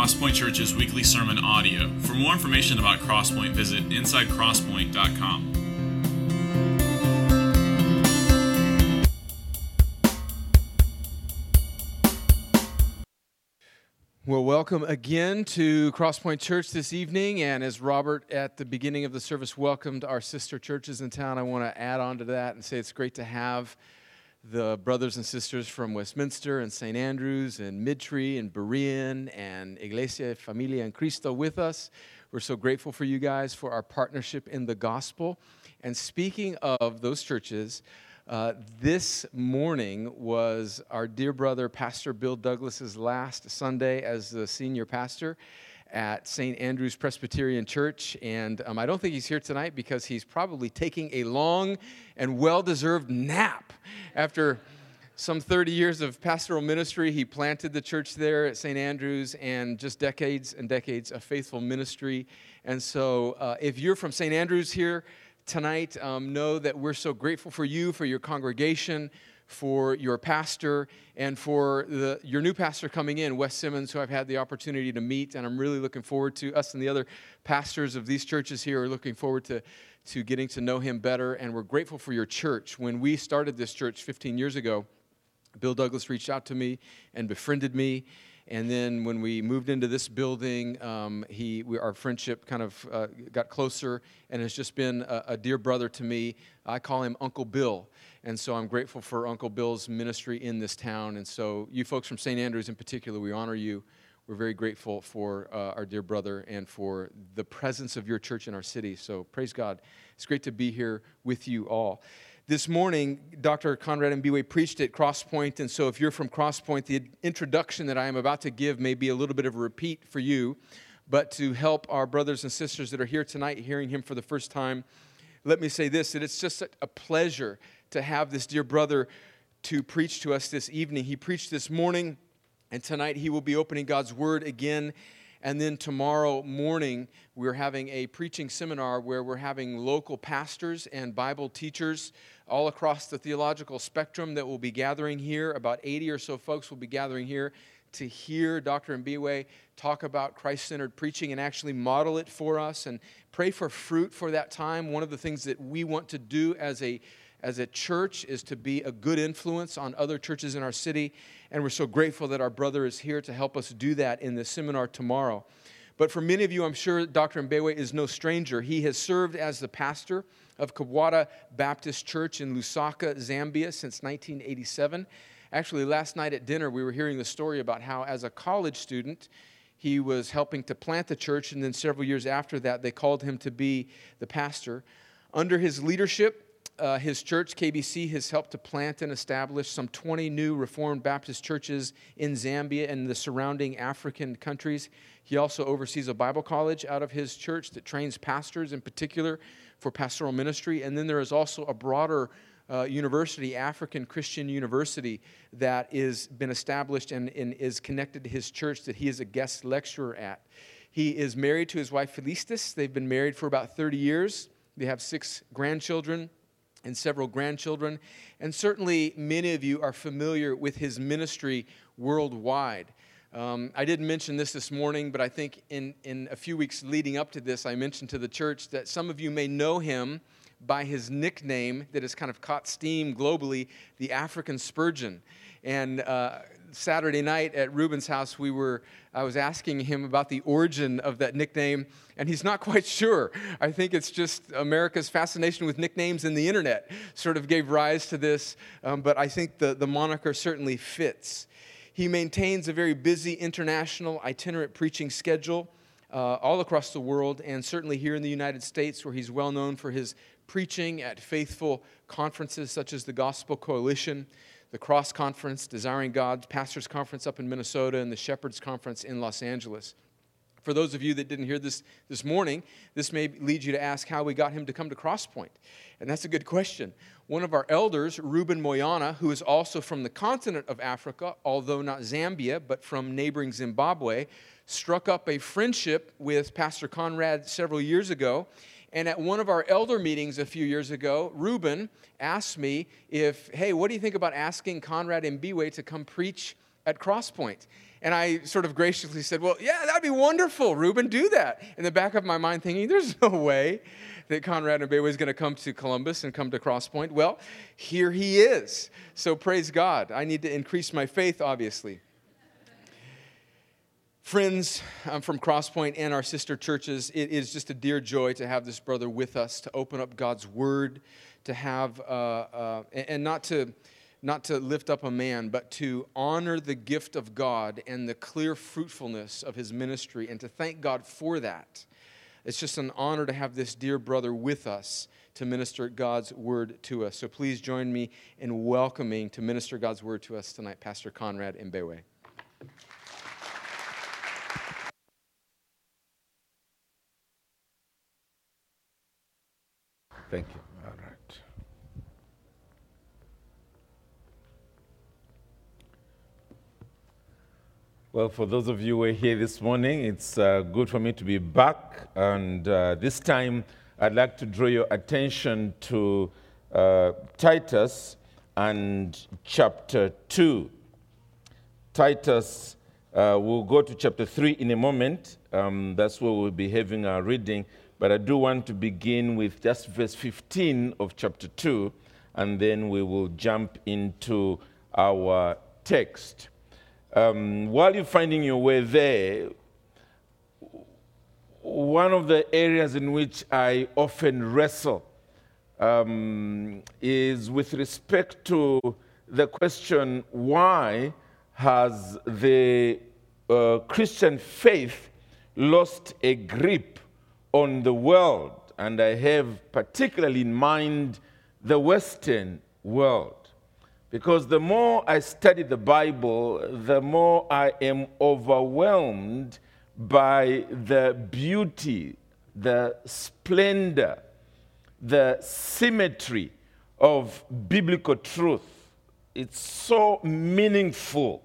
Crosspoint Church's weekly sermon audio. For more information about Crosspoint, visit insidecrosspoint.com. Well, welcome again to Crosspoint Church this evening. And as Robert at the beginning of the service welcomed our sister churches in town, I want to add on to that and say it's great to have the brothers and sisters from Westminster and St. Andrews and Midtree and Berean and Iglesia Familia en Cristo with us. We're so grateful for you guys for our partnership in the gospel. And speaking of those churches, uh, this morning was our dear brother, Pastor Bill Douglas's last Sunday as the senior pastor at St. Andrew's Presbyterian Church. And um, I don't think he's here tonight because he's probably taking a long and well deserved nap after some 30 years of pastoral ministry. He planted the church there at St. Andrew's and just decades and decades of faithful ministry. And so, uh, if you're from St. Andrew's here tonight, um, know that we're so grateful for you, for your congregation for your pastor and for the, your new pastor coming in, Wes Simmons, who I've had the opportunity to meet, and I'm really looking forward to. Us and the other pastors of these churches here are looking forward to, to getting to know him better, and we're grateful for your church. When we started this church 15 years ago, Bill Douglas reached out to me and befriended me. And then when we moved into this building, um, he, we, our friendship kind of uh, got closer and has just been a, a dear brother to me. I call him Uncle Bill. And so I'm grateful for Uncle Bill's ministry in this town. And so, you folks from St. Andrews in particular, we honor you. We're very grateful for uh, our dear brother and for the presence of your church in our city. So, praise God. It's great to be here with you all. This morning, Dr. Conrad Mbewe preached at Crosspoint, and so if you're from Crosspoint, the introduction that I am about to give may be a little bit of a repeat for you, but to help our brothers and sisters that are here tonight hearing him for the first time, let me say this that it's just a pleasure to have this dear brother to preach to us this evening. He preached this morning, and tonight he will be opening God's Word again. And then tomorrow morning, we're having a preaching seminar where we're having local pastors and Bible teachers all across the theological spectrum that will be gathering here. About 80 or so folks will be gathering here to hear Dr. Mbewe talk about Christ centered preaching and actually model it for us and pray for fruit for that time. One of the things that we want to do as a as a church is to be a good influence on other churches in our city. And we're so grateful that our brother is here to help us do that in the seminar tomorrow. But for many of you, I'm sure Dr. Mbewe is no stranger. He has served as the pastor of Kabwata Baptist Church in Lusaka, Zambia since 1987. Actually, last night at dinner, we were hearing the story about how, as a college student, he was helping to plant the church, and then several years after that, they called him to be the pastor. Under his leadership, uh, his church, KBC, has helped to plant and establish some 20 new Reformed Baptist churches in Zambia and the surrounding African countries. He also oversees a Bible college out of his church that trains pastors in particular for pastoral ministry. And then there is also a broader uh, university, African Christian University, that has been established and, and is connected to his church that he is a guest lecturer at. He is married to his wife Felistis. They've been married for about 30 years. They have six grandchildren and several grandchildren. And certainly, many of you are familiar with his ministry worldwide. Um, I didn't mention this this morning, but I think in, in a few weeks leading up to this, I mentioned to the church that some of you may know him by his nickname that has kind of caught steam globally, the African Spurgeon. And uh, Saturday night at Ruben's house, we were, I was asking him about the origin of that nickname, and he's not quite sure. I think it's just America's fascination with nicknames and the internet sort of gave rise to this, um, but I think the, the moniker certainly fits. He maintains a very busy international itinerant preaching schedule uh, all across the world, and certainly here in the United States, where he's well known for his preaching at faithful conferences such as the Gospel Coalition the Cross Conference, Desiring God Pastors Conference up in Minnesota, and the Shepherds Conference in Los Angeles. For those of you that didn't hear this this morning, this may lead you to ask how we got him to come to Crosspoint. And that's a good question. One of our elders, Ruben Moyana, who is also from the continent of Africa, although not Zambia, but from neighboring Zimbabwe, struck up a friendship with Pastor Conrad several years ago and at one of our elder meetings a few years ago, Ruben asked me if, hey, what do you think about asking Conrad Mbewe to come preach at Crosspoint. And I sort of graciously said, Well, yeah, that'd be wonderful, Ruben, do that. In the back of my mind, thinking, There's no way that Conrad Mbewe is going to come to Columbus and come to Crosspoint. Well, here he is. So praise God. I need to increase my faith, obviously. Friends from Crosspoint and our sister churches, it is just a dear joy to have this brother with us, to open up God's word, to have, uh, uh, and not to not to lift up a man, but to honor the gift of God and the clear fruitfulness of his ministry and to thank God for that. It's just an honor to have this dear brother with us to minister God's word to us. So please join me in welcoming to minister God's word to us tonight, Pastor Conrad Mbewe. Thank you. All right. Well, for those of you who are here this morning, it's uh, good for me to be back. And uh, this time, I'd like to draw your attention to uh, Titus and chapter 2. Titus, uh, we'll go to chapter 3 in a moment. Um, that's where we'll be having our reading. But I do want to begin with just verse 15 of chapter 2, and then we will jump into our text. Um, while you're finding your way there, one of the areas in which I often wrestle um, is with respect to the question why has the uh, Christian faith lost a grip on the world? And I have particularly in mind the Western world. Because the more I study the Bible, the more I am overwhelmed by the beauty, the splendor, the symmetry of biblical truth. It's so meaningful.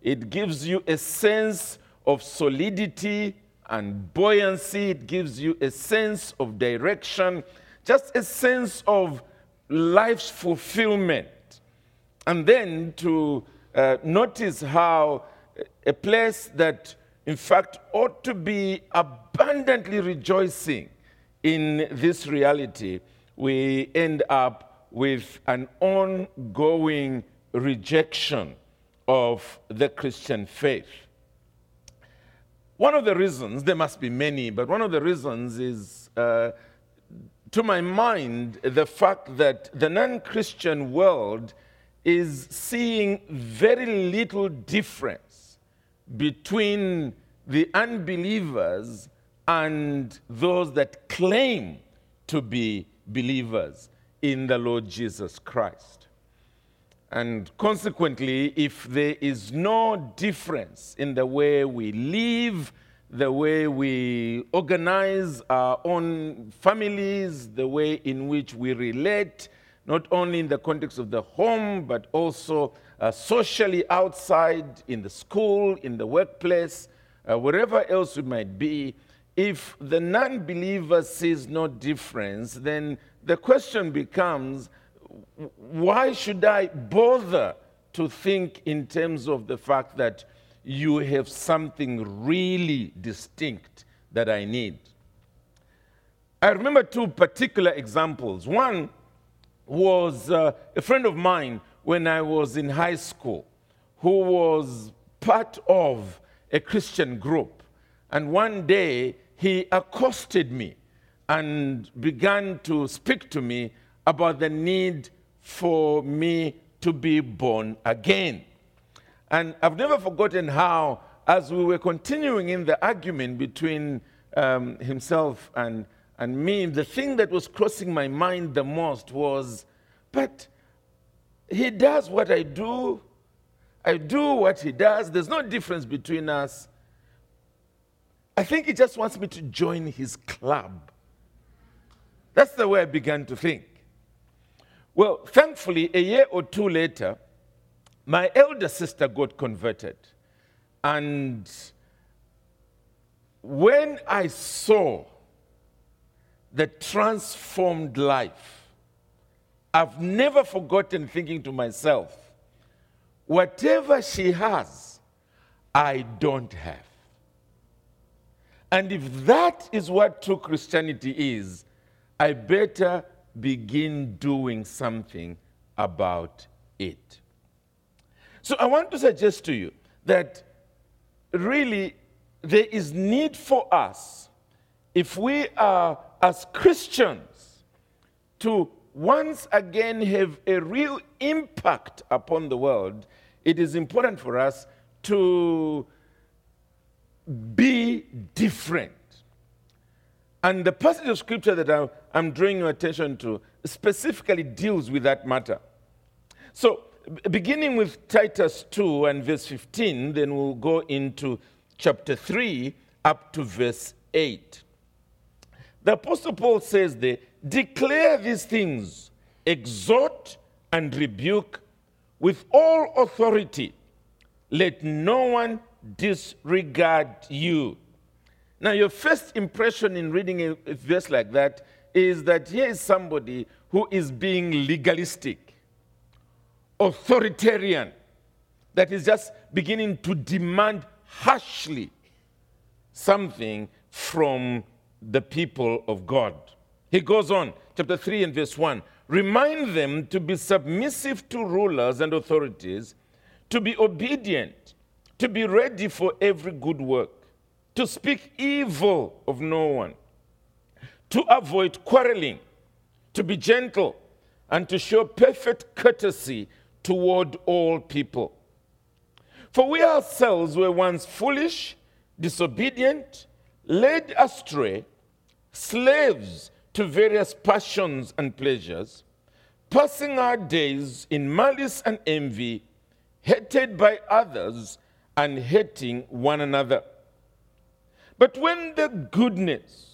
It gives you a sense of solidity and buoyancy, it gives you a sense of direction, just a sense of life's fulfillment. And then to uh, notice how a place that, in fact, ought to be abundantly rejoicing in this reality, we end up with an ongoing rejection of the Christian faith. One of the reasons, there must be many, but one of the reasons is, uh, to my mind, the fact that the non Christian world is seeing very little difference between the unbelievers and those that claim to be believers in the Lord Jesus Christ. And consequently, if there is no difference in the way we live, the way we organize our own families, the way in which we relate, not only in the context of the home, but also uh, socially outside, in the school, in the workplace, uh, wherever else we might be. If the non believer sees no difference, then the question becomes why should I bother to think in terms of the fact that you have something really distinct that I need? I remember two particular examples. One, was uh, a friend of mine when I was in high school who was part of a Christian group. And one day he accosted me and began to speak to me about the need for me to be born again. And I've never forgotten how, as we were continuing in the argument between um, himself and and me, the thing that was crossing my mind the most was, but he does what I do. I do what he does. There's no difference between us. I think he just wants me to join his club. That's the way I began to think. Well, thankfully, a year or two later, my elder sister got converted. And when I saw the transformed life. I've never forgotten thinking to myself, whatever she has, I don't have. And if that is what true Christianity is, I better begin doing something about it. So I want to suggest to you that really there is need for us, if we are as Christians, to once again have a real impact upon the world, it is important for us to be different. And the passage of scripture that I'm drawing your attention to specifically deals with that matter. So, beginning with Titus 2 and verse 15, then we'll go into chapter 3 up to verse 8. The Apostle Paul says there, declare these things, exhort and rebuke with all authority. Let no one disregard you. Now, your first impression in reading a, verse like that is that here is somebody who is being legalistic, authoritarian, that is just beginning to demand harshly something from the people of God. He goes on, chapter 3 and verse 1 remind them to be submissive to rulers and authorities, to be obedient, to be ready for every good work, to speak evil of no one, to avoid quarreling, to be gentle, and to show perfect courtesy toward all people. For we ourselves were once foolish, disobedient, led astray, slaves to various passions and pleasures, passing our days in malice and envy, hated by others and hating one another. But when the goodness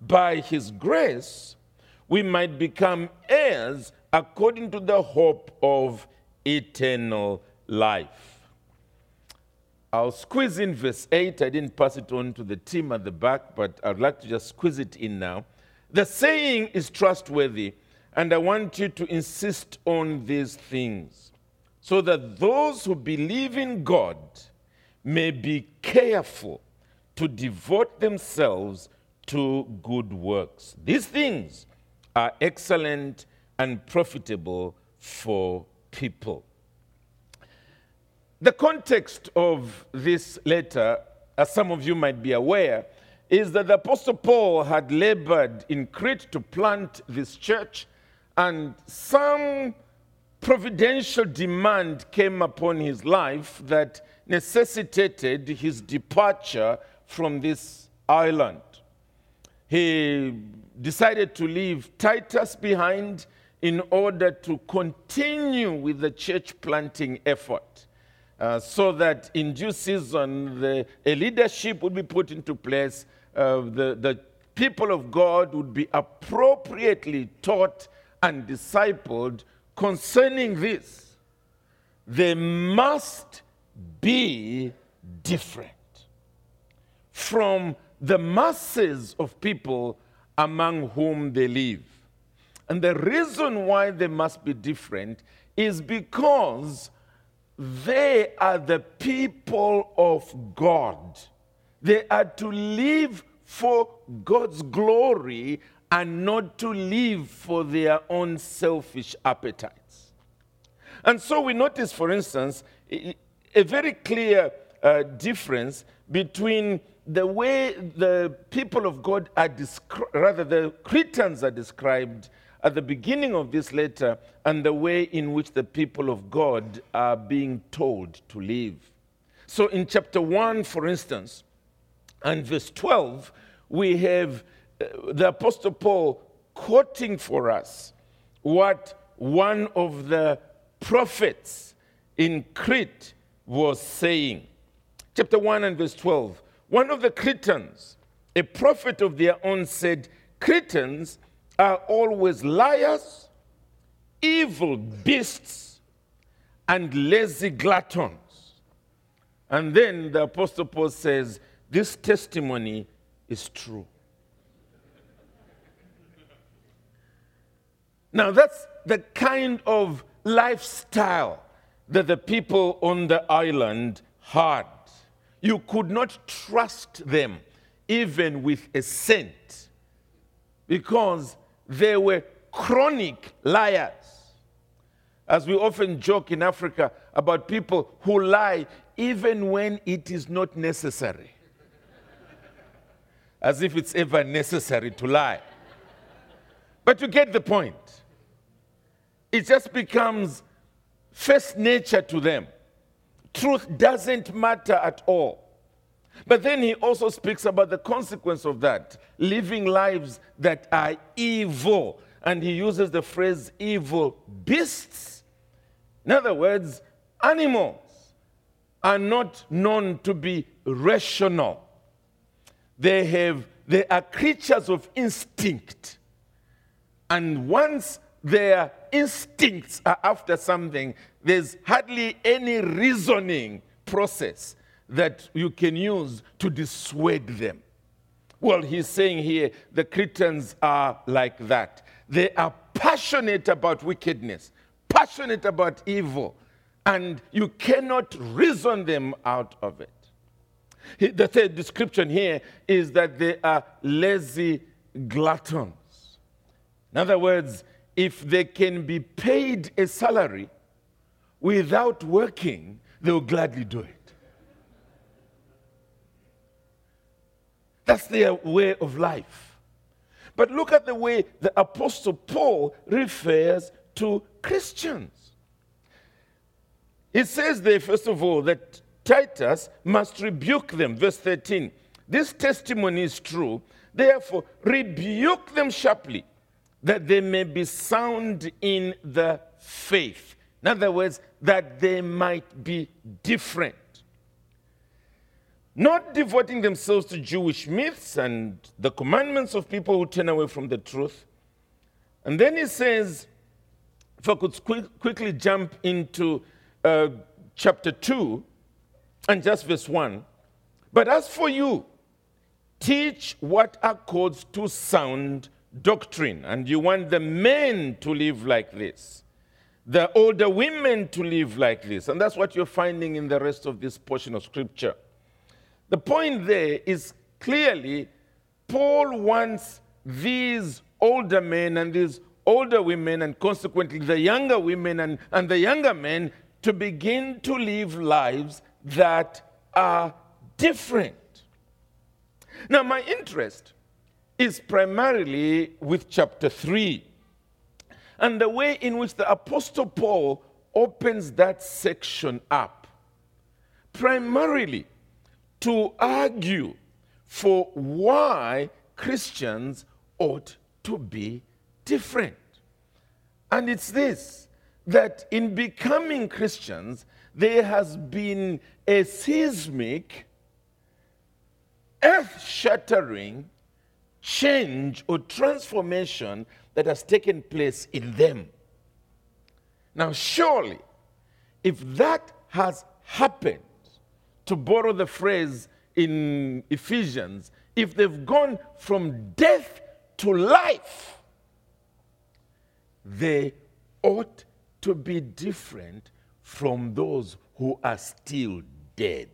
by his grace, we might become heirs according to the hope of eternal life. I'll squeeze in verse 8. I didn't pass it on to the team at the back, but I'd like to just squeeze it in now. The saying is trustworthy, and I want you to insist on these things so that those who believe in God may be careful to devote themselves to good works. These things are excellent and profitable for people. The context of this letter, as some of you might be aware, is that the Apostle Paul had labored in Crete to plant this church, and some providential demand came upon his life that necessitated his departure from this island. He decided to leave Titus behind in order to continue with the church planting effort. Uh, so that in due season the, a leadership would be put into place. Uh, the, the people of God would be appropriately taught and discipled concerning this. They must be different from the masses of people among whom they live. And the reason why they must be different is because they are the people of God. They are to live for God's glory and not to live for their own selfish appetites. And so we notice, for instance, a very clear uh, difference between the way the people of God are described, rather, the Cretans are described at the beginning of this letter and the way in which the people of God are being told to live. So, in chapter 1, for instance, and verse 12, we have uh, the Apostle Paul quoting for us what one of the prophets in Crete was saying. Chapter 1 and verse 12. One of the Cretans, a prophet of their own, said, Cretans are always liars, evil beasts, and lazy gluttons. And then the Apostle Paul says, This testimony is true. Now, that's the kind of lifestyle that the people on the island had. You could not trust them even with a cent because they were chronic liars. As we often joke in Africa about people who lie even when it is not necessary. As if it's ever necessary to lie. But you get the point. It just becomes first nature to them. Truth doesn't matter at all. But then he also speaks about the consequence of that living lives that are evil. And he uses the phrase evil beasts. In other words, animals are not known to be rational. They, have, they are creatures of instinct. And once their instincts are after something, there's hardly any reasoning process that you can use to dissuade them. Well, he's saying here the Cretans are like that. They are passionate about wickedness, passionate about evil, and you cannot reason them out of it. The third description here is that they are lazy gluttons. In other words, if they can be paid a salary without working, they will gladly do it. That's their way of life. But look at the way the Apostle Paul refers to Christians. He says there, first of all, that Titus must rebuke them. Verse 13. This testimony is true. Therefore, rebuke them sharply, that they may be sound in the faith. In other words, that they might be different. Not devoting themselves to Jewish myths and the commandments of people who turn away from the truth. And then he says, if I could quick, quickly jump into uh, chapter 2 and just verse 1. But as for you, teach what accords to sound doctrine. And you want the men to live like this, the older women to live like this. And that's what you're finding in the rest of this portion of scripture. The point there is clearly Paul wants these older men and these older women, and consequently the younger women and, and the younger men, to begin to live lives that are different. Now, my interest is primarily with chapter 3 and the way in which the Apostle Paul opens that section up, primarily to argue for why Christians ought to be different. And it's this that in becoming Christians, there has been a seismic, earth shattering change or transformation that has taken place in them. Now, surely, if that has happened, to borrow the phrase in Ephesians, if they've gone from death to life, they ought to be different from those who are still dead.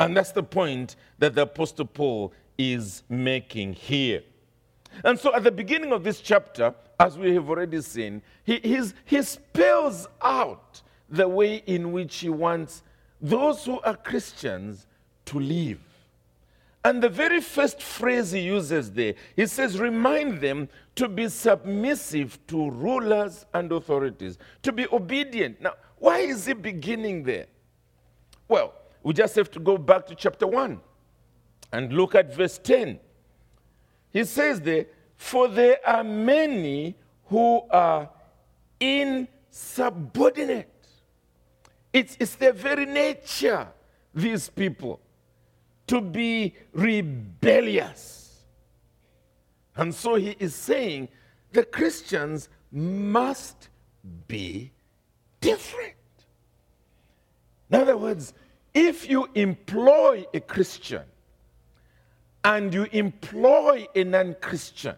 And that's the point that the Apostle Paul is making here. And so at the beginning of this chapter, as we have already seen, he, he spells out the way in which he wants those who are Christians to live. And the very first phrase he uses there, he says, remind them to be submissive to rulers and authorities, to be obedient. Now, why is he beginning there? Well, we just have to go back to chapter 1 and look at verse 10. He says there, For there are many who are insubordinate. It's, it's their very nature, these people, to be rebellious. And so he is saying the Christians must be different. In other words, if you employ a Christian and you employ a non Christian,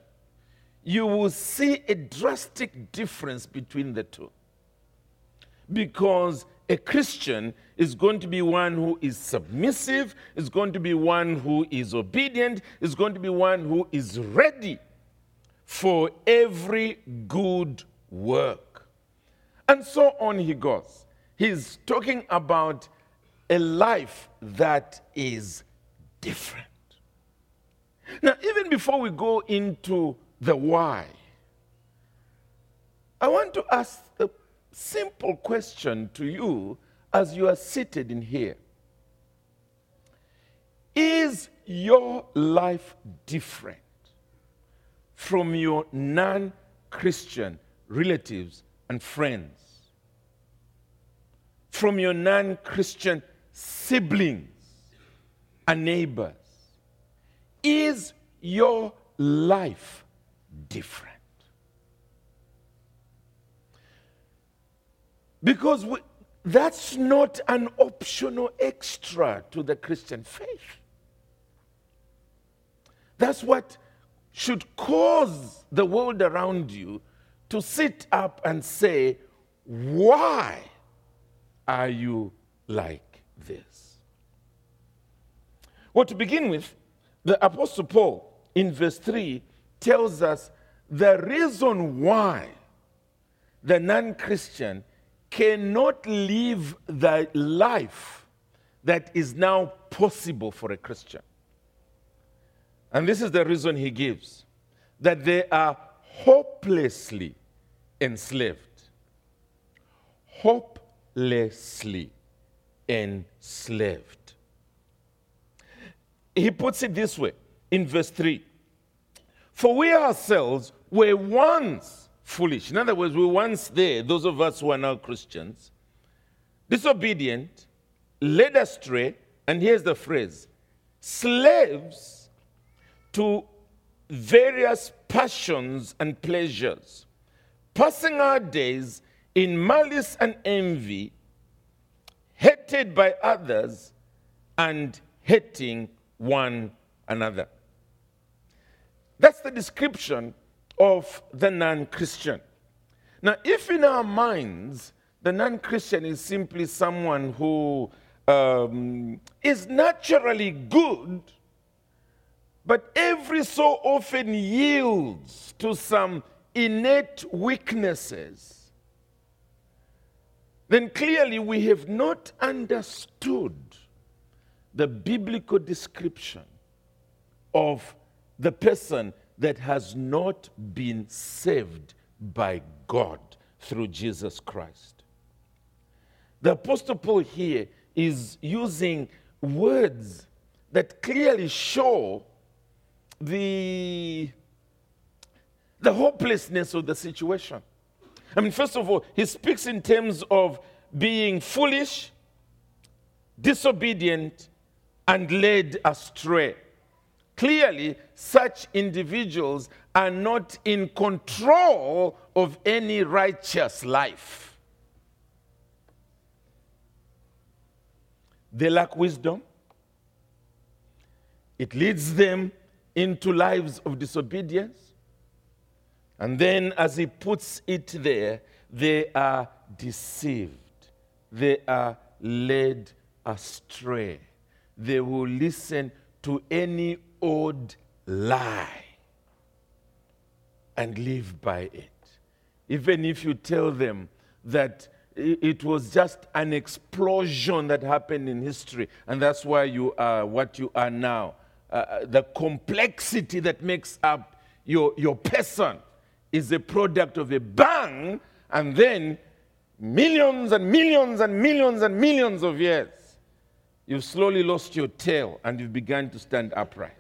you will see a drastic difference between the two. Because a Christian is going to be one who is submissive, is going to be one who is obedient, is going to be one who is ready for every good work. And so on he goes. He's talking about a life that is different. Now, even before we go into the why, I want to ask a simple question to you as you are seated in here. Is your life different from your non Christian relatives and friends? From your non Christian siblings and neighbors? Is your life different? Because we, that's not an optional extra to the Christian faith. That's what should cause the world around you to sit up and say, Why are you like this? Well, to begin with, the Apostle Paul in verse 3 tells us the reason why the non Christian cannot live the life that is now possible for a Christian. And this is the reason he gives that they are hopelessly enslaved. Hopelessly enslaved. He puts it this way in verse 3 For we ourselves were once foolish. In other words, we were once there, those of us who are now Christians, disobedient, led astray, and here's the phrase slaves to various passions and pleasures, passing our days in malice and envy, hated by others, and hating one another. That's the description of the non Christian. Now, if in our minds the non Christian is simply someone who um, is naturally good, but every so often yields to some innate weaknesses, then clearly we have not understood the biblical description of the person that has not been saved by God through Jesus Christ. The Apostle Paul here is using words that clearly show the, the hopelessness of the situation. I mean, first of all, he speaks in terms of being foolish, disobedient, and led astray. Clearly, such individuals are not in control of any righteous life. They lack wisdom. It leads them into lives of disobedience. And then, as he puts it there, they are deceived, they are led astray. They will listen to any old lie and live by it. Even if you tell them that it was just an explosion that happened in history, and that's why you are what you are now. Uh, uh, the complexity that makes up your, your person is a product of a bang, and then millions and millions and millions and millions of years, you've slowly lost your tail and you've begun to stand upright.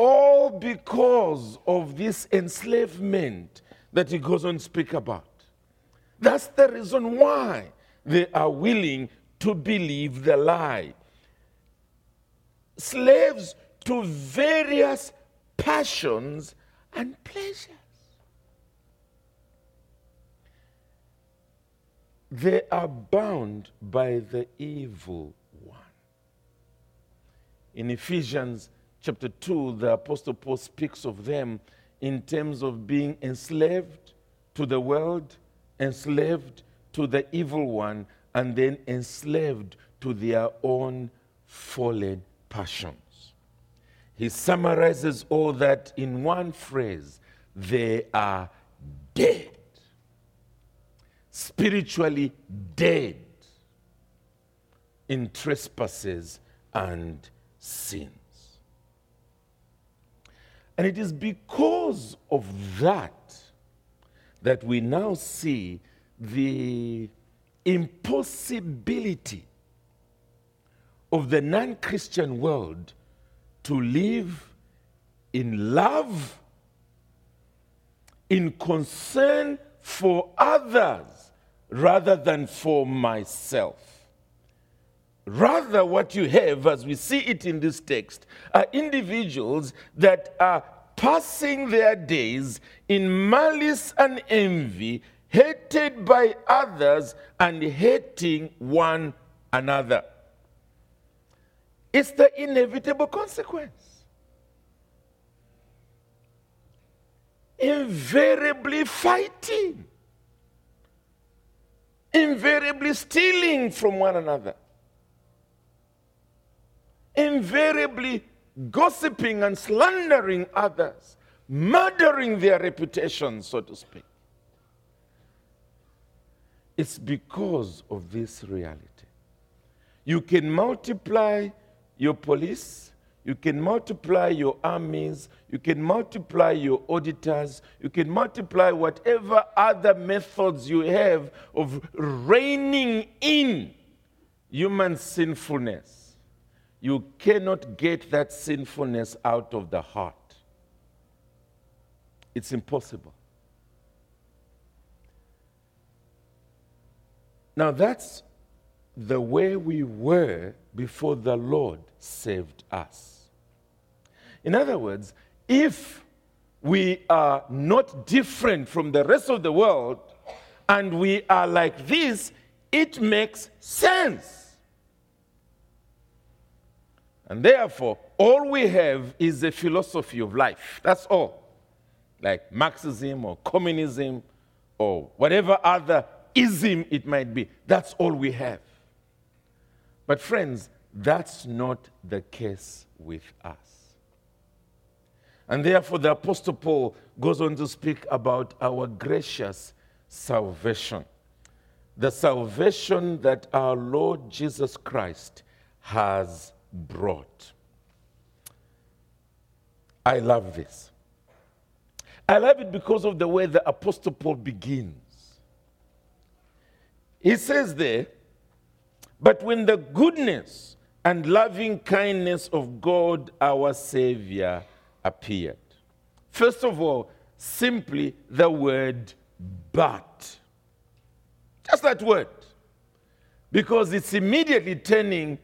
all because of this enslavement that he goes on to speak about. That's the reason why they are willing to believe the lie. Slaves to various passions and pleasures. They are bound by the evil one. In Ephesians chapter 2, the Apostle Paul speaks of them in terms of being enslaved to the world, enslaved to the evil one, and then enslaved to their own fallen passions. He summarizes all that in one phrase they are dead spiritually dead in trespasses and sins. And it is because of that that we now see the impossibility of the non Christian world to live in love, in concern for others rather than for myself. Rather, what you have, as we see it in this text, are individuals that are passing their days in malice and envy, hated by others and hating one another. It's the inevitable consequence. invariably fighting, invariably stealing from one another, invariably gossiping and slandering others, murdering their reputation, so to speak. It's because of this reality. You can multiply your police, you can multiply your armies, you can multiply your auditors, you can multiply whatever other methods you have of reining in human sinfulness. You cannot get that sinfulness out of the heart. It's impossible. Now, that's the way we were before the Lord saved us. In other words, if we are not different from the rest of the world and we are like this, it makes sense. And therefore, all we have is a philosophy of life. That's all. Like Marxism or communism or whatever other ism it might be. That's all we have. But, friends, that's not the case with us. And therefore, the Apostle Paul goes on to speak about our gracious salvation. The salvation that our Lord Jesus Christ has brought. I love this. I love it because of the way the Apostle Paul begins. He says there, but when the goodness and loving kindness of God our Savior appeared, first of all, simply the word but. Just that word. Because it's immediately turning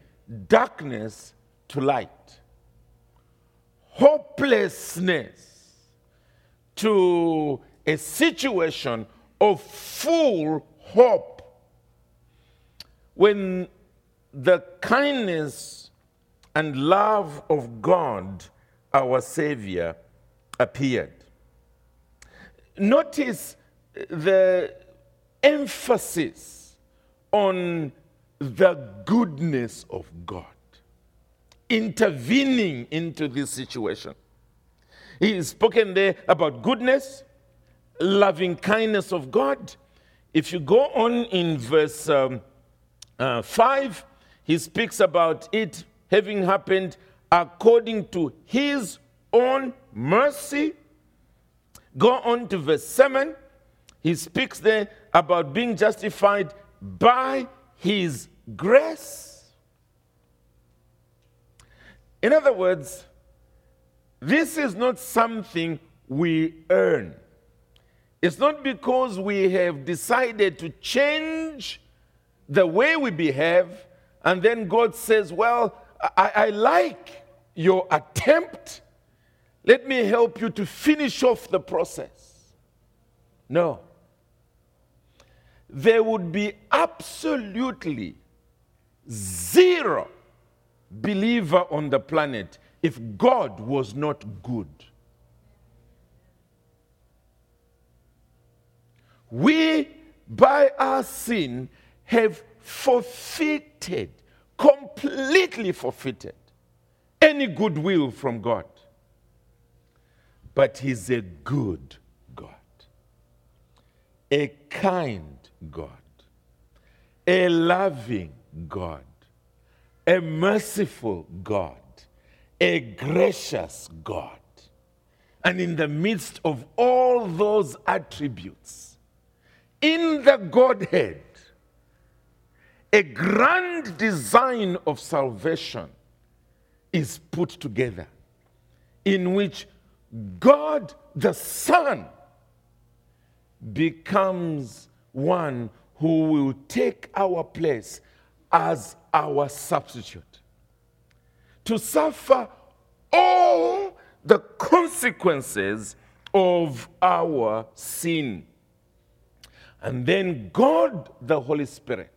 darkness to light, hopelessness to a situation of full hope when the kindness and love of God, our Savior, appeared. Notice the emphasis on the goodness of God intervening into this situation. He is spoken there about goodness, loving kindness of God. If you go on in verse um, uh, 5, he speaks about it having happened according to his own mercy. Go on to verse 7. He speaks there about being justified by his grace. In other words, this is not something we earn. It's not because we have decided to change the way we behave, and then God says, Well, I, I like your attempt. Let me help you to finish off the process. No. There would be absolutely zero believer on the planet if God was not good. We, by our sin, have forfeited, completely forfeited, any goodwill from God. But He's a good God, a kind God, a loving God, a merciful God, a gracious God. And in the midst of all those attributes, in the Godhead, a grand design of salvation is put together in which God the Son becomes one who will take our place as our substitute. To suffer all the consequences of our sin. And then God, the Holy Spirit,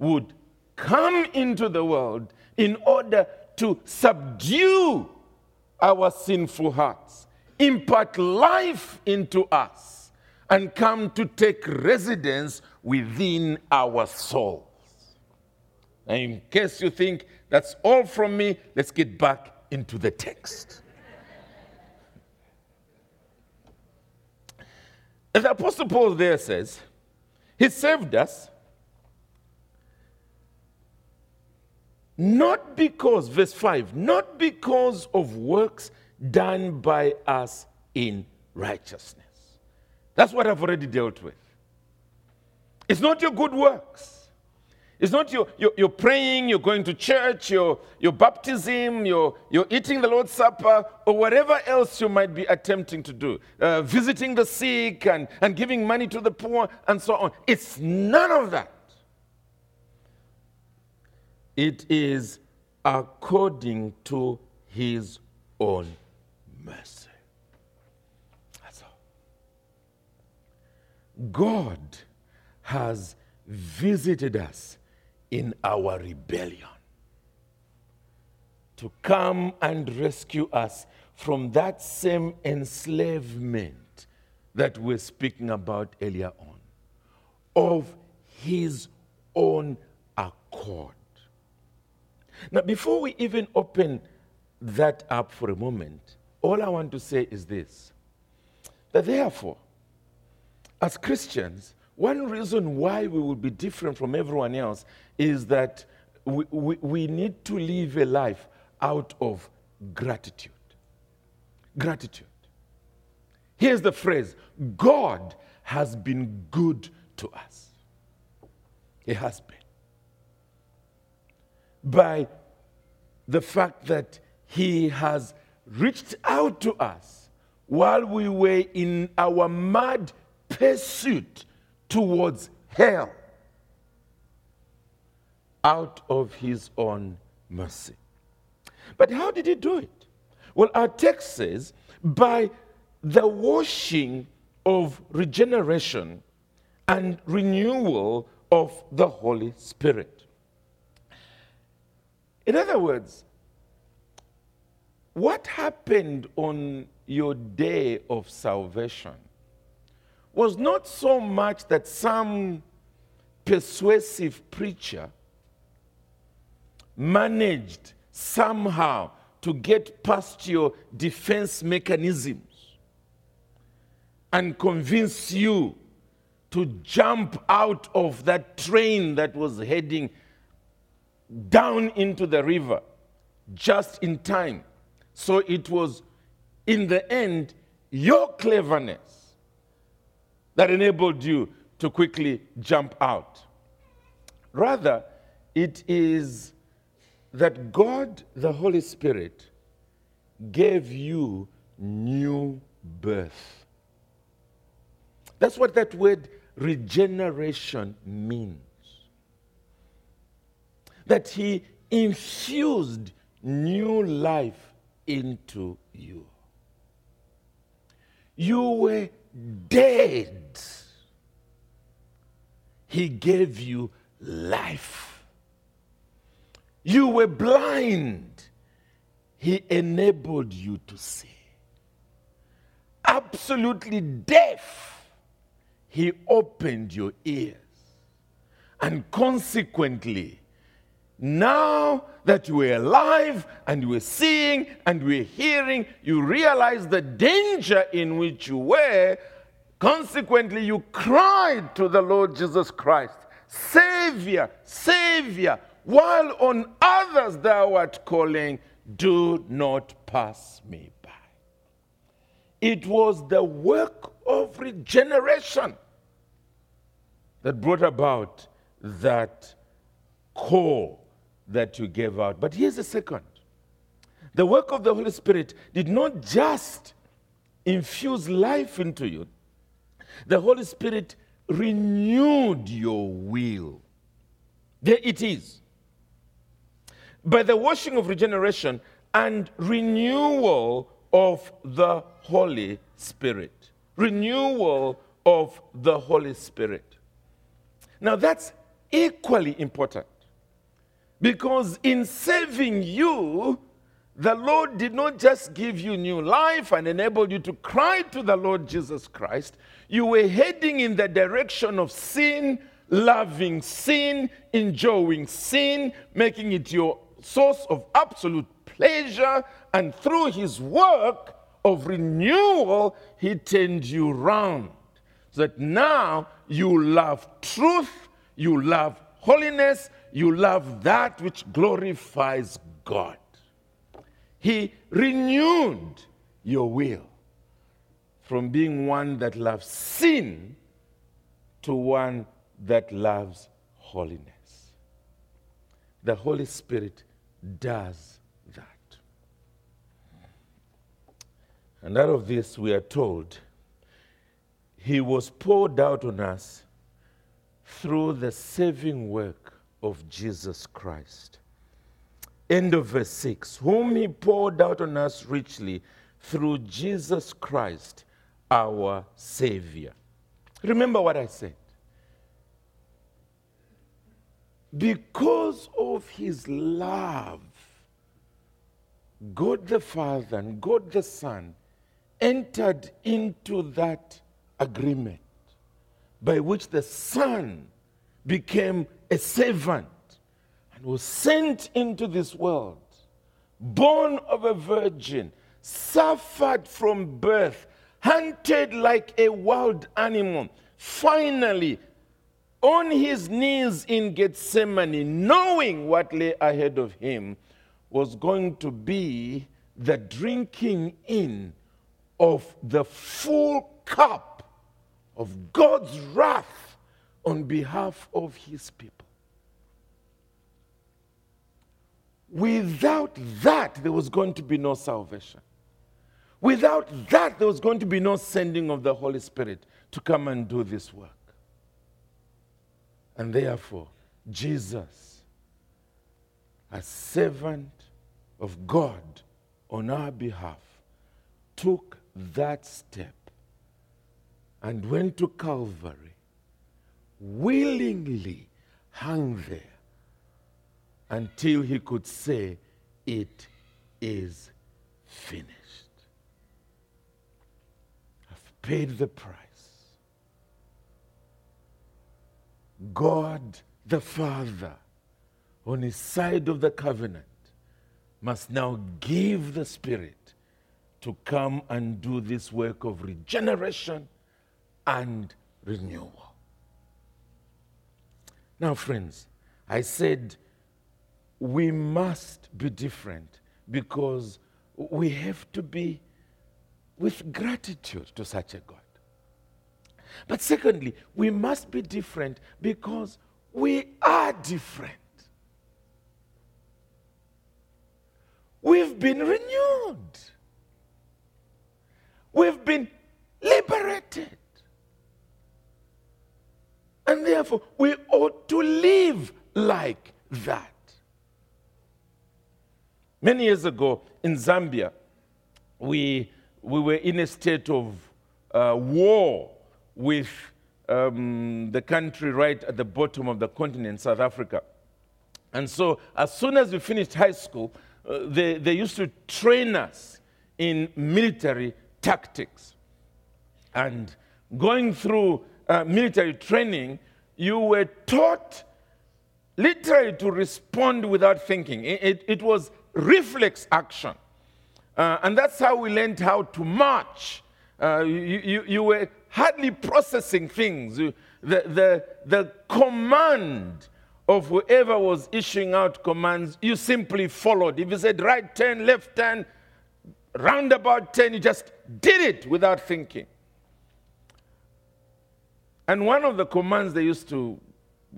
would come into the world in order to subdue our sinful hearts, impart life into us, and come to take residence within our souls. And in case you think that's all from me, let's get back into the text. The Apostle Paul there says, He saved us not because, verse 5, not because of works done by us in righteousness. That's what I've already dealt with. It's not your good works. It's not your, your, you're praying, you're going to church, your, your baptism, you're, you're eating the Lord's Supper, or whatever else you might be attempting to do, uh, visiting the sick and, and giving money to the poor and so on. It's none of that. It is according to His own mercy. That's all. God has visited us in our rebellion to come and rescue us from that same enslavement that we're speaking about earlier on, of his own accord. Now, before we even open that up for a moment, all I want to say is this that therefore, as Christians, one reason why we will be different from everyone else is that we, we, we need to live a life out of gratitude. Gratitude. Here's the phrase God has been good to us. He has been. By the fact that He has reached out to us while we were in our mad pursuit towards hell out of his own mercy. But how did he do it? Well, our text says, by the washing of regeneration and renewal of the Holy Spirit. In other words, what happened on your day of salvation was not so much that some persuasive preacher managed somehow to get past your defense mechanisms and convince you to jump out of that train that was heading down into the river just in time. So it was, in the end, your cleverness that enabled you to quickly jump out. Rather, it is that God, the Holy Spirit, gave you new birth. That's what that word regeneration means. That he infused new life into you. You were dead. He gave you life. You were blind. He enabled you to see. Absolutely deaf. He opened your ears. And consequently, now that you are alive and you are seeing and are hearing, you realize the danger in which you were. Consequently, you cried to the Lord Jesus Christ, Savior, Savior, while on others thou art calling, Do not pass me by. It was the work of regeneration that brought about that call that you gave out. But here's the second the work of the Holy Spirit did not just infuse life into you, the Holy Spirit renewed your will. There it is. By the washing of regeneration and renewal of the Holy Spirit. Renewal of the Holy Spirit. Now that's equally important because in saving you, the Lord did not just give you new life and enable you to cry to the Lord Jesus Christ. You were heading in the direction of sin, loving sin, enjoying sin, making it your source of absolute pleasure. And through his work of renewal, he turned you round. So that now you love truth, you love holiness, you love that which glorifies God. He renewed your will from being one that loves sin to one that loves holiness. The Holy Spirit does that. And out of this, we are told He was poured out on us through the saving work of Jesus Christ. End of verse 6 Whom he poured out on us richly through Jesus Christ, our Savior. Remember what I said. Because of his love, God the Father and God the Son entered into that agreement by which the Son became a servant and was sent into this world, born of a virgin, suffered from birth, hunted like a wild animal, finally, on his knees in Gethsemane, knowing what lay ahead of him, was going to be the drinking in of the full cup of God's wrath on behalf of his people. Without that, there was going to be no salvation. Without that, there was going to be no sending of the Holy Spirit to come and do this work. And therefore, Jesus, a servant of God on our behalf, took that step and went to Calvary, willingly hung there until he could say, It is finished. I've paid the price. God the Father, on his side of the covenant, must now give the Spirit to come and do this work of regeneration and renewal. Now, friends, I said we must be different because we have to be with gratitude to such a God. But secondly, we must be different because we are different. We've been renewed. We've been liberated. And therefore, we ought to live like that. Many years ago in Zambia, we, we were in a state of uh, war with um, the country right at the bottom of the continent, South Africa. And so, as soon as we finished high school, uh, they, they used to train us in military tactics. And going through uh, military training, you were taught literally to respond without thinking. It, it, it was reflex action. Uh, and that's how we learned how to march. Uh, you, you, you, were hardly processing things. The, the, the command of whoever was issuing out commands, you simply followed. If you said right turn, left turn, roundabout turn, you just did it without thinking. And one of the commands they used to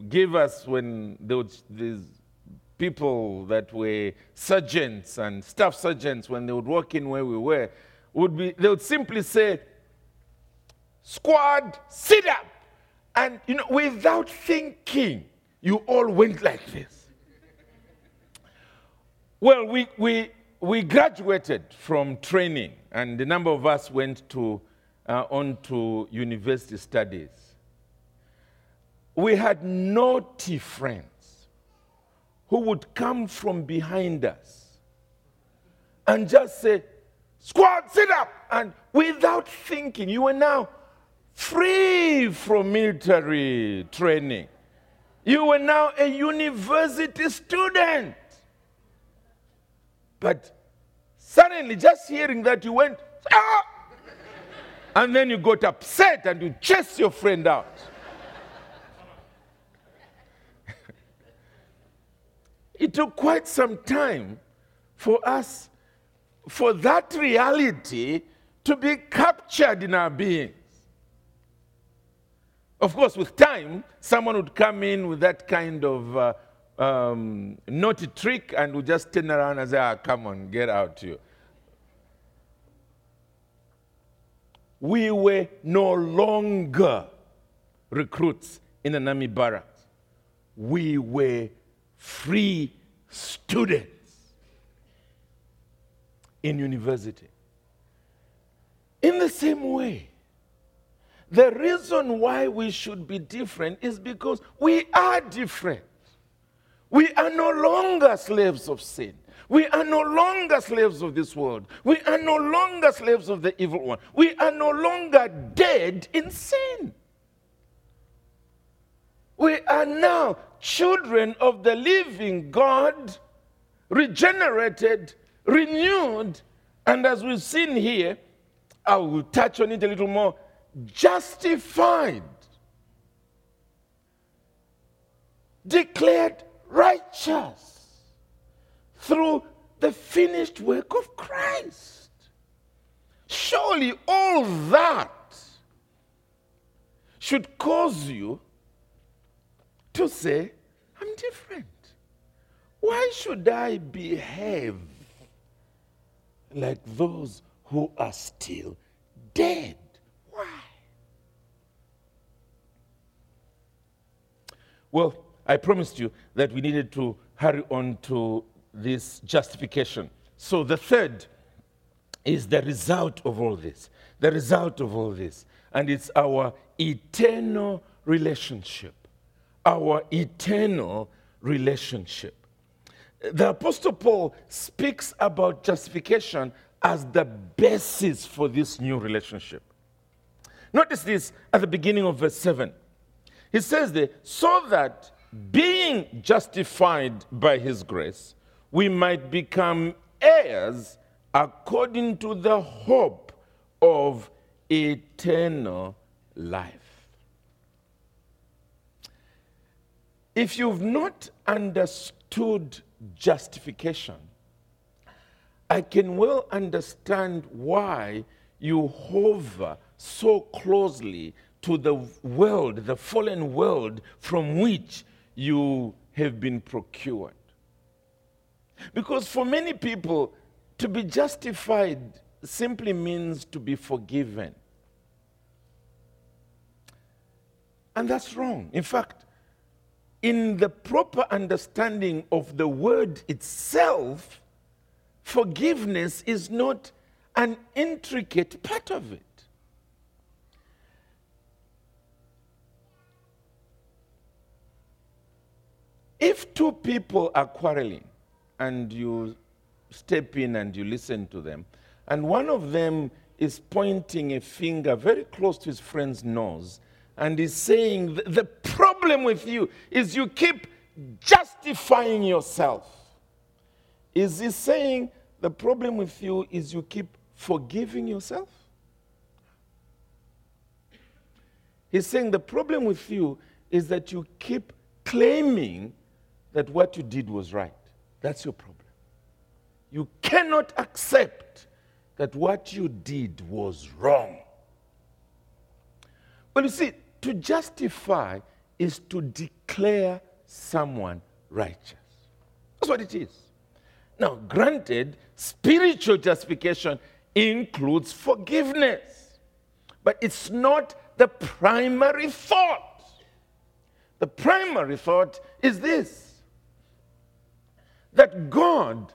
give us when there was these people that were sergeants and staff sergeants, when they would walk in where we were, would be they would simply say, Squad, sit up. And you know, without thinking, you all went like this. Well, we, we, we graduated from training, and a number of us went to, uh, on to university studies. We had naughty friends who would come from behind us and just say, Squad, sit up! And without thinking, you were now free from military training. You were now a university student. But suddenly, just hearing that, you went, ah! And then you got upset and you chased your friend out. It took quite some time for us, for that reality to be captured in our beings. Of course, with time, someone would come in with that kind of uh, um, naughty trick and would just turn around and say, ah, come on, get out you. We were no longer recruits in an army barracks. We were free students in university. In the same way, the reason why we should be different is because we are different. We are no longer slaves of sin. We are no longer slaves of this world. We are no longer slaves of the evil one. We are no longer dead in sin. We are now children of the living God, regenerated, renewed, and as we've seen here, I will touch on it a little more. Justified, declared righteous through the finished work of Christ. Surely all that should cause you to say, I'm different. Why should I behave like those who are still dead? Why? Well, I promised you that we needed to hurry on to this justification. So the third is the result of all this. The result of all this. And it's our eternal relationship. Our eternal relationship. The Apostle Paul speaks about justification as the basis for this new relationship. Notice this at the beginning of verse 7. He says there, so that being justified by his grace, we might become heirs according to the hope of eternal life. If you've not understood justification, I can well understand why you hover so closely to the world, the fallen world from which you have been procured. Because for many people, to be justified simply means to be forgiven. And that's wrong. In fact, in the proper understanding of the word itself, forgiveness is not an intricate part of it. If two people are quarreling and you step in and you listen to them, and one of them is pointing a finger very close to his friend's nose and is saying, The problem with you is you keep justifying yourself. Is he saying, The problem with you is you keep forgiving yourself? He's saying, The problem with you is that you keep claiming that what you did was right. That's your problem. You cannot accept that what you did was wrong. Well, you see, to justify is to declare someone righteous. That's what it is. Now, granted, spiritual justification includes forgiveness, but it's not the primary thought. The primary thought is this that God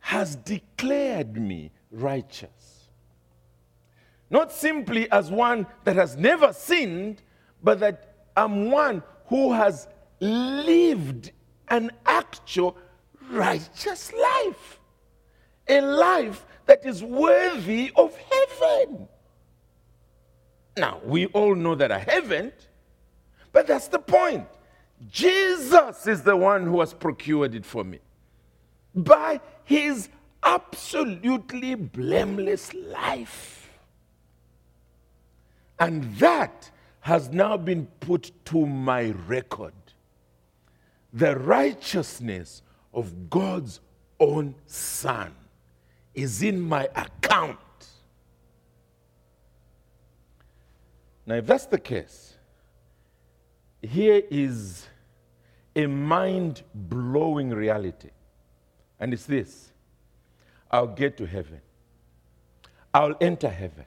has declared me righteous. Not simply as one that has never sinned, but that I'm one who has lived an actual righteous life. A life that is worthy of heaven. Now, we all know that I haven't, but that's the point. Jesus is the one who has procured it for me by his absolutely blameless life. And that has now been put to my record. The righteousness of God's own Son is in my account. Now, if that's the case, here is a mind blowing reality. And it's this I'll get to heaven, I'll enter heaven.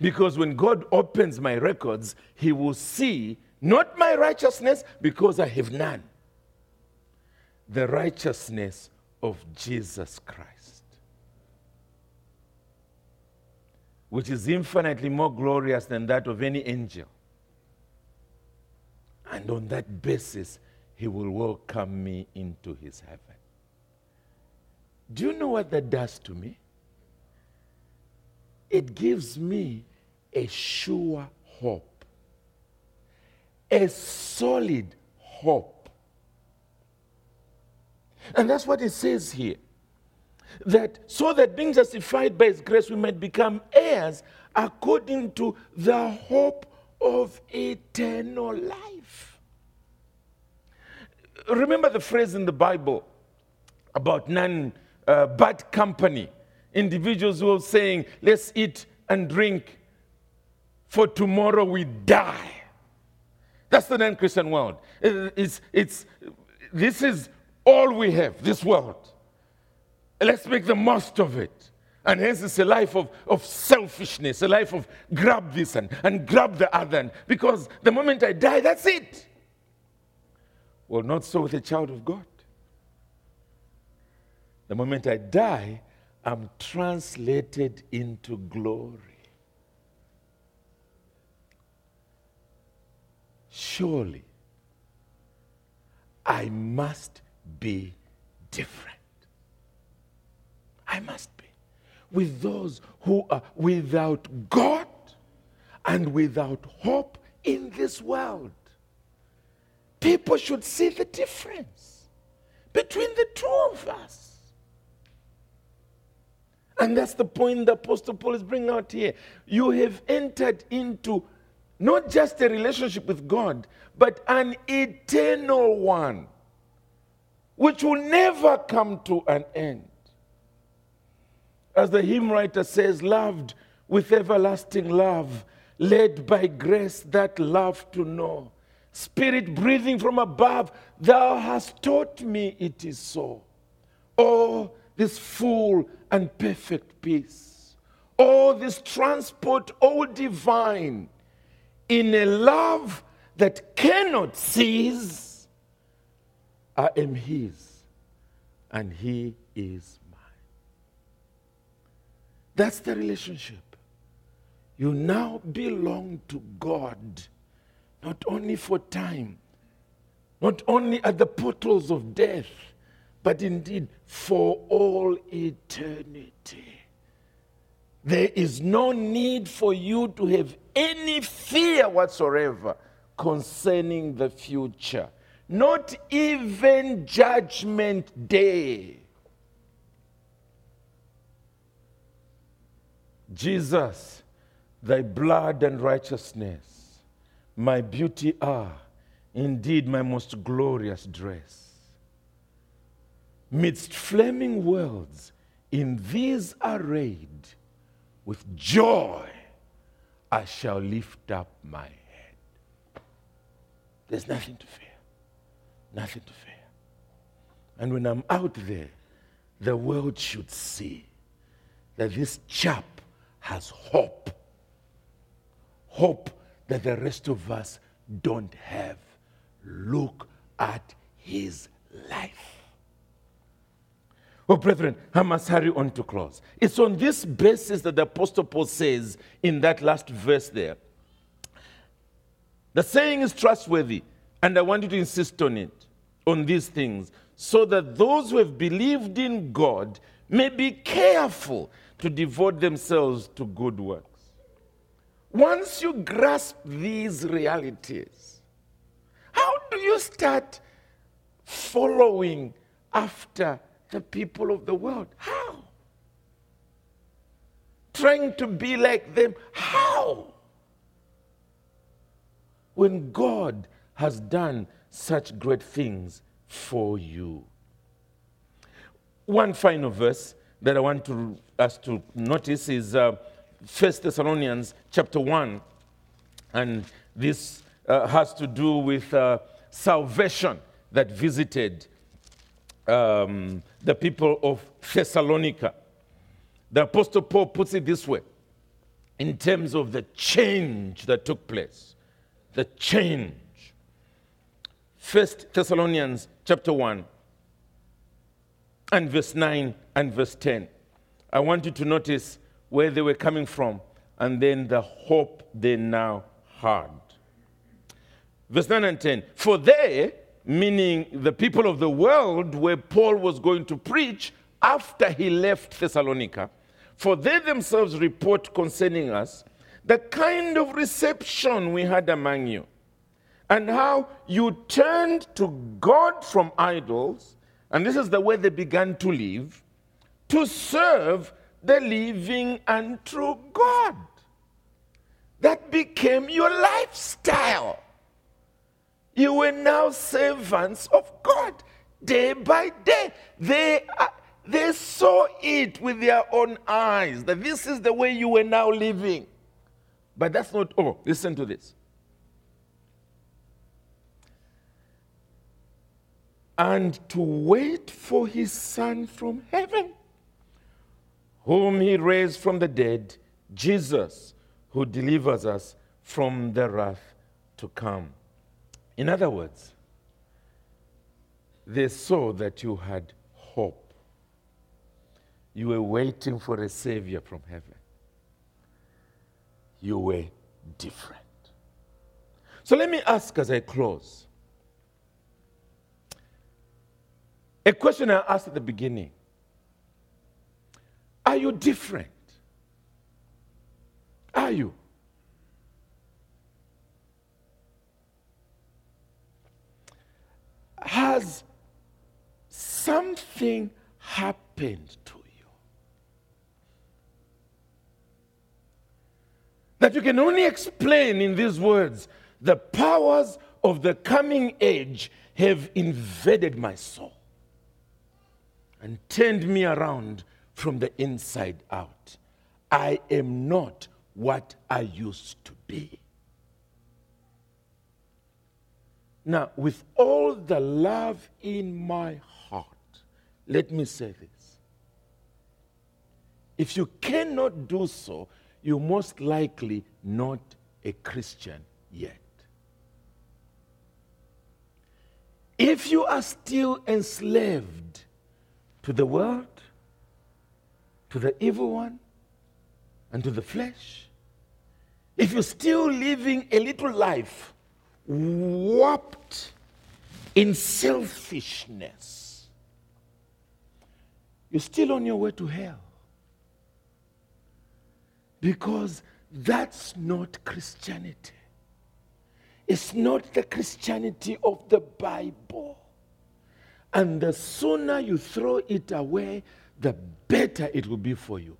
Because when God opens my records, He will see not my righteousness, because I have none, the righteousness of Jesus Christ, which is infinitely more glorious than that of any angel. And on that basis, he will welcome me into his heaven. Do you know what that does to me? It gives me a sure hope, a solid hope. And that's what it says here. That so that being justified by his grace, we might become heirs according to the hope of eternal life remember the phrase in the Bible about non uh, bad company. Individuals who are saying, let's eat and drink, for tomorrow we die. That's the non Christian world. It's, it's, this is all we have, this world. Let's make the most of it. And hence, it's a life of, of selfishness, a life of grab this and, and grab the other. And Because the moment I die, that's it. Well, not so with a child of God. The moment I die, I'm translated into glory. Surely, I must be different. I must be. With those who are without God and without hope in this world. People should see the difference between the two of us. And that's the point the Apostle Paul is bringing out here. You have entered into not just a relationship with God, but an eternal one, which will never come to an end. As the hymn writer says, loved with everlasting love, led by grace that love to know Spirit breathing from above, thou hast taught me it is so. Oh, this full and perfect peace. Oh, this transport, all divine, in a love that cannot cease, I am His and He is mine. That's the relationship. You now belong to God, not only for time, not only at the portals of death, but indeed for all eternity. There is no need for you to have any fear whatsoever concerning the future, not even judgment day. Jesus, thy blood and righteousness, my beauty are indeed my most glorious dress. Midst flaming worlds, in these arrayed, with joy I shall lift up my head. There's nothing to fear. Nothing to fear. And when I'm out there, the world should see that this chap has hope. Hope that the rest of us don't have. Look at his life. Well, brethren, I must hurry on to close. It's on this basis that the Apostle Paul says in that last verse there. The saying is trustworthy, and I want you to insist on it, on these things, so that those who have believed in God may be careful to devote themselves to good works. Once you grasp these realities, how do you start following after the people of the world. How? Trying to be like them. How? When God has done such great things for you. One final verse that I want to, us to notice is uh, 1 Thessalonians chapter 1. And this uh, has to do with uh, salvation that visited um, the people of Thessalonica. The Apostle Paul puts it this way in terms of the change that took place. The change. First Thessalonians chapter 1 and verse 9 and verse 10. I want you to notice where they were coming from and then the hope they now had. Verse 9 and 10. For they, meaning the people of the world where Paul was going to preach after he left Thessalonica, for they themselves report concerning us the kind of reception we had among you, and how you turned to God from idols, and this is the way they began to live, to serve the living and true God. That became your lifestyle. You were now servants of God day by day. They, they saw it with their own eyes that this is the way you were now living. But that's not all. Listen to this. And to wait for his son from heaven, whom he raised from the dead, Jesus, who delivers us from the wrath to come. In other words, they saw that you had hope. You were waiting for a Savior from heaven. You were different. So let me ask as I close a question I asked at the beginning Are you different? Are you? Has something happened to you that you can only explain in these words the powers of the coming age have invaded my soul and turned me around from the inside out. I am not what I used to be. Now, with all the love in my heart, let me say this. If you cannot do so, you're most likely not a Christian yet. If you are still enslaved to the world, to the evil one, and to the flesh, if you're still living a little life warped in selfishness, you're still on your way to hell. Because that's not Christianity. It's not the Christianity of the Bible. And the sooner you throw it away, the better it will be for you.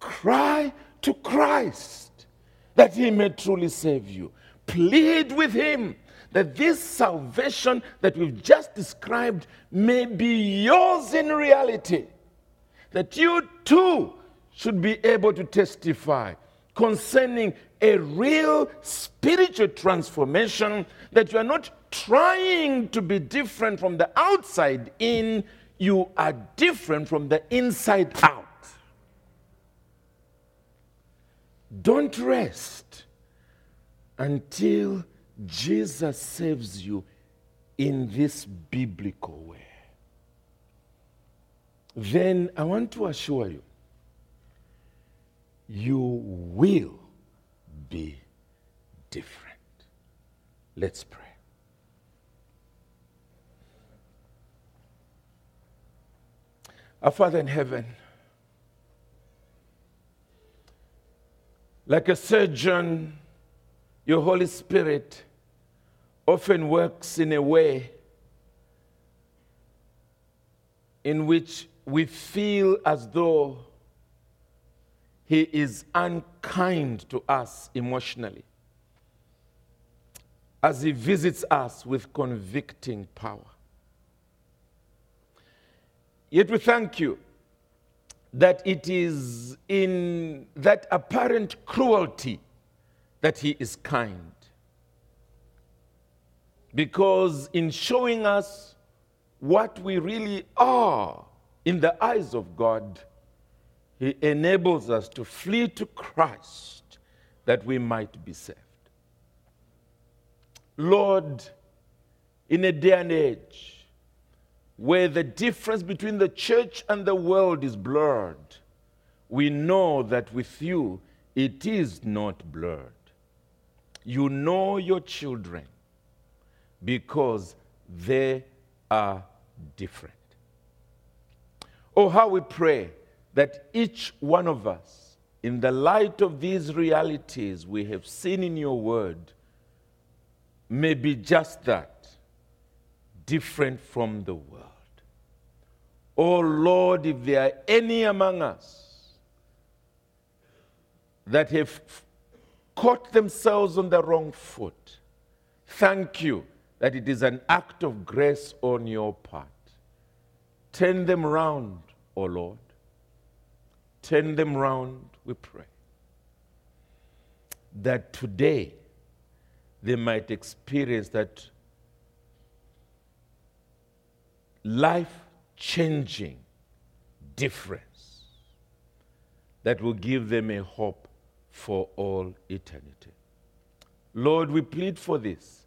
Cry to Christ that he may truly save you. Plead with him that this salvation that we've just described may be yours in reality. That you too should be able to testify concerning a real spiritual transformation that you are not trying to be different from the outside in, you are different from the inside out. Don't rest until Jesus saves you in this biblical way. Then I want to assure you, you will be different. Let's pray. Our Father in heaven, like a surgeon, your Holy Spirit often works in a way in which we feel as though he is unkind to us emotionally as he visits us with convicting power. Yet we thank you that it is in that apparent cruelty that he is kind. Because in showing us what we really are in the eyes of God, he enables us to flee to Christ that we might be saved. Lord, in a day and age where the difference between the church and the world is blurred, we know that with you it is not blurred. You know your children because they are different. Oh, how we pray that each one of us, in the light of these realities we have seen in your word, may be just that different from the world. Oh Lord, if there are any among us that have caught themselves on the wrong foot, thank you that it is an act of grace on your part. Turn them round, O oh Lord. Turn them round, we pray. That today they might experience that life changing difference that will give them a hope for all eternity. Lord, we plead for this,